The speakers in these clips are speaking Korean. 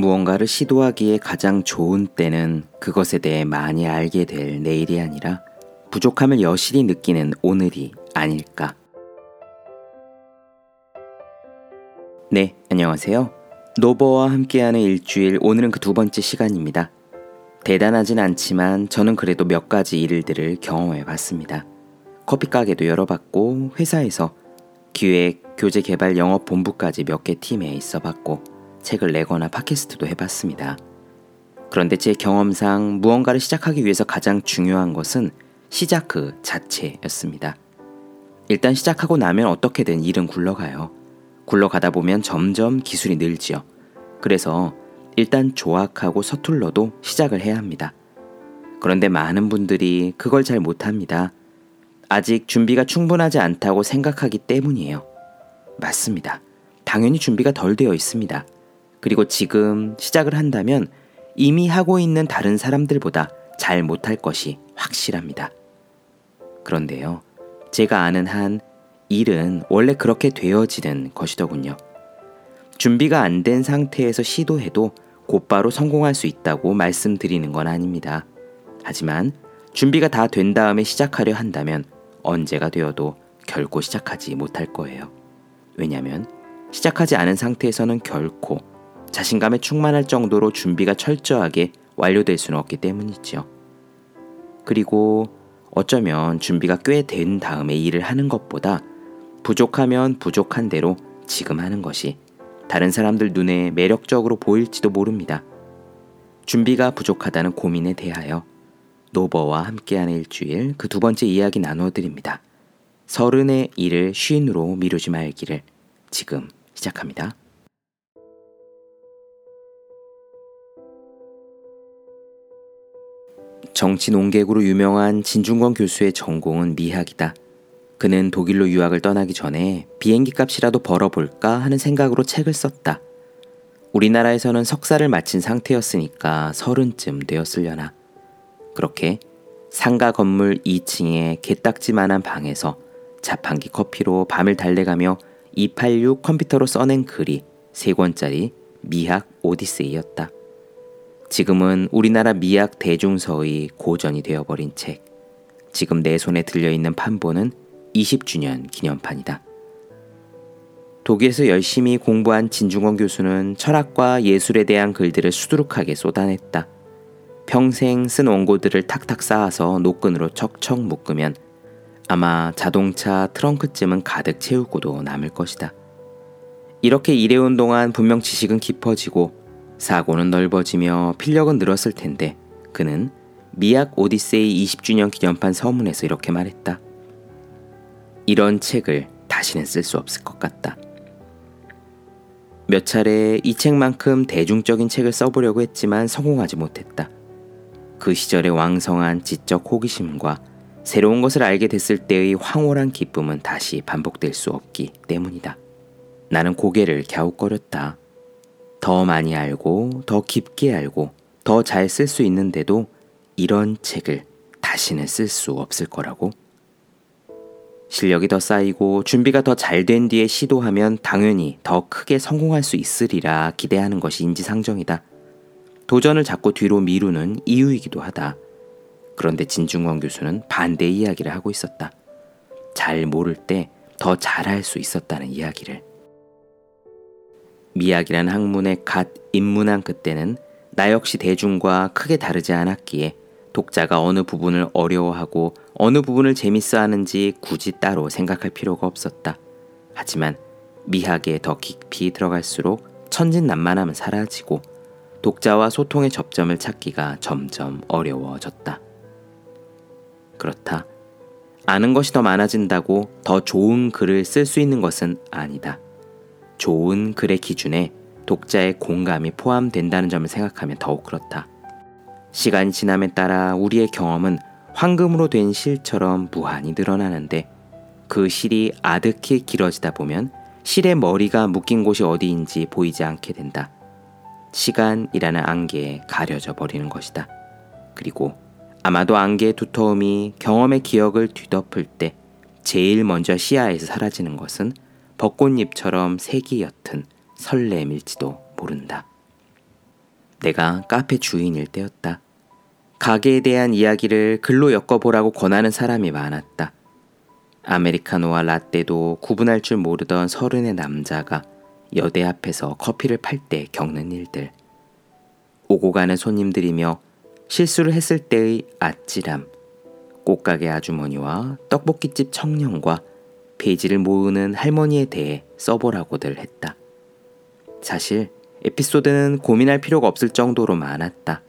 무언가를 시도하기에 가장 좋은 때는 그것에 대해 많이 알게 될 내일이 아니라 부족함을 여실히 느끼는 오늘이 아닐까. 네, 안녕하세요. 노버와 함께하는 일주일 오늘은 그 두 번째 시간입니다. 대단하진 않지만 저는 그래도 몇 가지 일들을 경험해 봤습니다. 커피 가게도 열어봤고 회사에서 기획, 교재 개발 영업 본부까지 몇 개 팀에 있어 봤고 책을 내거나 팟캐스트도 해봤습니다. 그런데 제 경험상 무언가를 시작하기 위해서 가장 중요한 것은 시작 그 자체였습니다. 일단 시작하고 나면 어떻게든 일은 굴러가요. 굴러가다 보면 점점 기술이 늘지요. 그래서 일단 조악하고 서툴러도 시작을 해야 합니다. 그런데 많은 분들이 그걸 잘 못합니다. 아직 준비가 충분하지 않다고 생각하기 때문이에요. 맞습니다. 당연히 준비가 덜 되어 있습니다. 그리고 지금 시작을 한다면 이미 하고 있는 다른 사람들보다 잘 못할 것이 확실합니다. 그런데요, 제가 아는 한 일은 원래 그렇게 되어지는 것이더군요. 준비가 안 된 상태에서 시도해도 곧바로 성공할 수 있다고 말씀드리는 건 아닙니다. 하지만 준비가 다 된 다음에 시작하려 한다면 언제가 되어도 결코 시작하지 못할 거예요. 왜냐하면 시작하지 않은 상태에서는 결코 자신감에 충만할 정도로 준비가 철저하게 완료될 수는 없기 때문이지요. 그리고 어쩌면 준비가 꽤 된 다음에 일을 하는 것보다 부족하면 부족한 대로 지금 하는 것이 다른 사람들 눈에 매력적으로 보일지도 모릅니다. 준비가 부족하다는 고민에 대하여 노버와 함께하는 일주일 그 두 번째 이야기 나누어드립니다. 서른의 일을 쉰으로 미루지 말기를 지금 시작합니다. 정치 농객으로 유명한 진중권 교수의 전공은 미학이다. 그는 독일로 유학을 떠나기 전에 비행기 값이라도 벌어볼까 하는 생각으로 책을 썼다. 우리나라에서는 석사를 마친 상태였으니까 서른쯤 되었으려나. 그렇게 상가 건물 2층의 개딱지만한 방에서 자판기 커피로 밤을 달래가며 286 컴퓨터로 써낸 글이 3권짜리 미학 오디세이였다. 지금은 우리나라 미학 대중서의 고전이 되어버린 책. 지금 내 손에 들려있는 판본은 20주년 기념판이다. 독일에서 열심히 공부한 진중권 교수는 철학과 예술에 대한 글들을 수두룩하게 쏟아냈다. 평생 쓴 원고들을 탁탁 쌓아서 노끈으로 척척 묶으면 아마 자동차 트렁크쯤은 가득 채우고도 남을 것이다. 이렇게 일해온 동안 분명 지식은 깊어지고 사고는 넓어지며 필력은 늘었을 텐데 그는 미약 오디세이 20주년 기념판 서문에서 이렇게 말했다. 이런 책을 다시는 쓸 수 없을 것 같다. 몇 차례 이 책만큼 대중적인 책을 써보려고 했지만 성공하지 못했다. 그 시절의 왕성한 지적 호기심과 새로운 것을 알게 됐을 때의 황홀한 기쁨은 다시 반복될 수 없기 때문이다. 나는 고개를 갸웃거렸다. 더 많이 알고 더 깊게 알고 더 잘 쓸 수 있는데도 이런 책을 다시는 쓸 수 없을 거라고? 실력이 더 쌓이고 준비가 더 잘 된 뒤에 시도하면 당연히 더 크게 성공할 수 있으리라 기대하는 것이 인지상정이다. 도전을 자꾸 뒤로 미루는 이유이기도 하다. 그런데 진중권 교수는 반대 이야기를 하고 있었다. 잘 모를 때 더 잘할 수 있었다는 이야기를. 미학이란 학문에 갓 입문한 그때는 나 역시 대중과 크게 다르지 않았기에 독자가 어느 부분을 어려워하고 어느 부분을 재밌어 하는지 굳이 따로 생각할 필요가 없었다. 하지만 미학에 더 깊이 들어갈수록 천진난만함은 사라지고 독자와 소통의 접점을 찾기가 점점 어려워졌다. 그렇다. 아는 것이 더 많아진다고 더 좋은 글을 쓸 수 있는 것은 아니다. 좋은 글의 기준에 독자의 공감이 포함된다는 점을 생각하면 더욱 그렇다. 시간이 지남에 따라 우리의 경험은 황금으로 된 실처럼 무한히 늘어나는데 그 실이 아득히 길어지다 보면 실의 머리가 묶인 곳이 어디인지 보이지 않게 된다. 시간이라는 안개에 가려져 버리는 것이다. 그리고 아마도 안개의 두터움이 경험의 기억을 뒤덮을 때 제일 먼저 시야에서 사라지는 것은 벚꽃잎처럼 색이 옅은 설렘일지도 모른다. 내가 카페 주인일 때였다. 가게에 대한 이야기를 글로 엮어보라고 권하는 사람이 많았다. 아메리카노와 라떼도 구분할 줄 모르던 서른의 남자가 여대 앞에서 커피를 팔 때 겪는 일들. 오고 가는 손님들이며 실수를 했을 때의 아찔함. 꽃가게 아주머니와 떡볶이집 청년과 페이지를 모으는 할머니에 대해 써보라고들 했다. 사실 에피소드는 고민할 필요가 없을 정도로 많았다.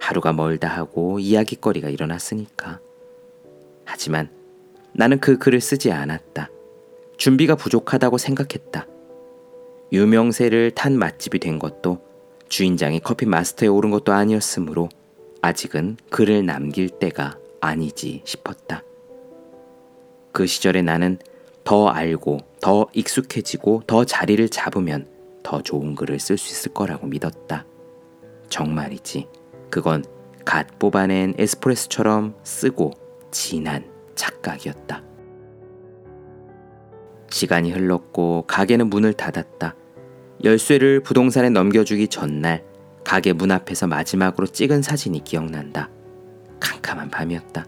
하루가 멀다 하고 이야기거리가 일어났으니까. 하지만 나는 그 글을 쓰지 않았다. 준비가 부족하다고 생각했다. 유명세를 탄 맛집이 된 것도 주인장이 커피 마스터에 오른 것도 아니었으므로 아직은 글을 남길 때가 아니지 싶었다. 그 시절에 나는 더 알고 더 익숙해지고 더 자리를 잡으면 더 좋은 글을 쓸 수 있을 거라고 믿었다. 정말이지. 그건 갓 뽑아낸 에스프레소처럼 쓰고 진한 착각이었다. 시간이 흘렀고 가게는 문을 닫았다. 열쇠를 부동산에 넘겨주기 전날 가게 문 앞에서 마지막으로 찍은 사진이 기억난다. 캄캄한 밤이었다.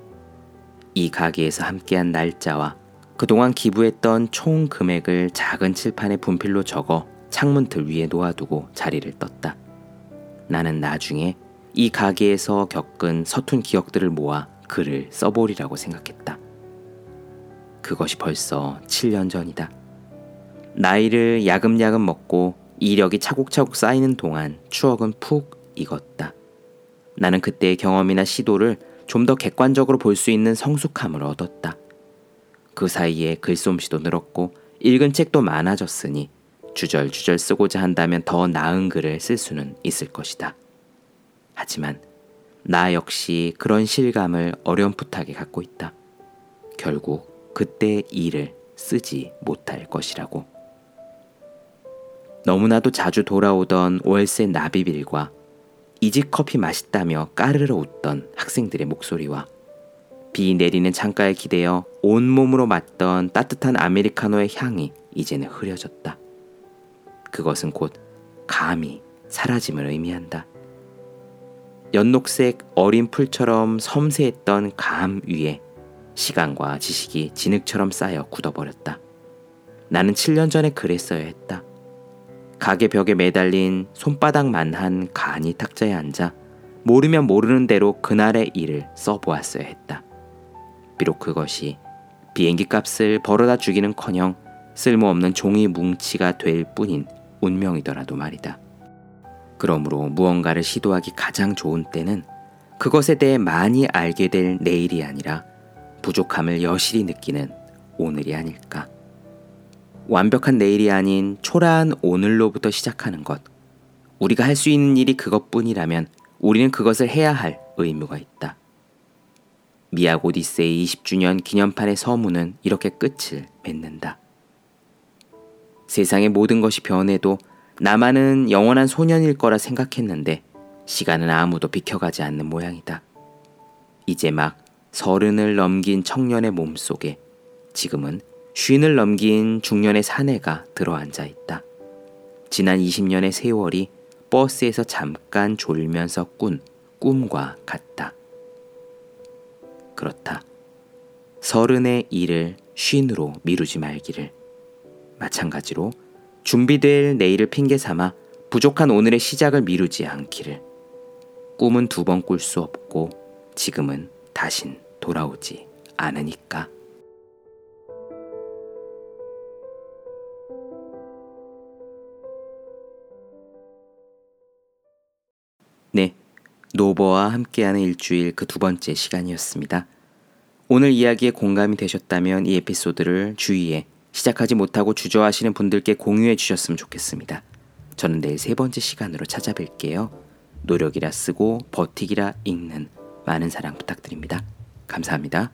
이 가게에서 함께한 날짜와 그동안 기부했던 총 금액을 작은 칠판에 분필로 적어 창문틀 위에 놓아두고 자리를 떴다. 나는 나중에 이 가게에서 겪은 서툰 기억들을 모아 글을 써보리라고 생각했다. 그것이 벌써 7년 전이다. 나이를 야금야금 먹고 이력이 차곡차곡 쌓이는 동안 추억은 푹 익었다. 나는 그때의 경험이나 시도를 좀 더 객관적으로 볼 수 있는 성숙함을 얻었다. 그 사이에 글솜씨도 늘었고 읽은 책도 많아졌으니 주절주절 쓰고자 한다면 더 나은 글을 쓸 수는 있을 것이다. 하지만 나 역시 그런 실감을 어렴풋하게 갖고 있다. 결국 그때 일을 쓰지 못할 것이라고. 너무나도 자주 돌아오던 월세 나비빌과 이집 커피 맛있다며 까르르 웃던 학생들의 목소리와 비 내리는 창가에 기대어 온몸으로 맞던 따뜻한 아메리카노의 향이 이제는 흐려졌다. 그것은 곧 감히 사라짐을 의미한다. 연녹색 어린 풀처럼 섬세했던 감 위에 시간과 지식이 진흙처럼 쌓여 굳어버렸다. 나는 7년 전에 그랬어야 했다. 가게 벽에 매달린 손바닥만한 간이 탁자에 앉아 모르면 모르는 대로 그날의 일을 써보았어야 했다. 비록 그것이 비행기 값을 벌어다 주기는 커녕 쓸모없는 종이 뭉치가 될 뿐인 운명이더라도 말이다. 그러므로 무언가를 시도하기 가장 좋은 때는 그것에 대해 많이 알게 될 내일이 아니라 부족함을 여실히 느끼는 오늘이 아닐까. 완벽한 내일이 아닌 초라한 오늘로부터 시작하는 것. 우리가 할 수 있는 일이 그것뿐이라면 우리는 그것을 해야 할 의무가 있다. 미약 오디세이 20주년 기념판의 서문은 이렇게 끝을 맺는다. 세상의 모든 것이 변해도 나만은 영원한 소년일 거라 생각했는데 시간은 아무도 비켜가지 않는 모양이다. 이제 막 서른을 넘긴 청년의 몸 속에 지금은 쉰을 넘긴 중년의 사내가 들어앉아 있다. 지난 20년의 세월이 버스에서 잠깐 졸면서 꾼 꿈과 같다. 그렇다. 서른의 일을 쉰으로 미루지 말기를. 마찬가지로 준비될 내일을 핑계 삼아 부족한 오늘의 시작을 미루지 않기를. 꿈은 두 번 꿀 수 없고 지금은 다신 돌아오지 않으니까. 노버와 함께하는 일주일 그 두 번째 시간이었습니다. 오늘 이야기에 공감이 되셨다면 이 에피소드를 주위에 시작하지 못하고 주저하시는 분들께 공유해 주셨으면 좋겠습니다. 저는 내일 세 번째 시간으로 찾아뵐게요. 노력이라 쓰고 버티기라 읽는 많은 사랑 부탁드립니다. 감사합니다.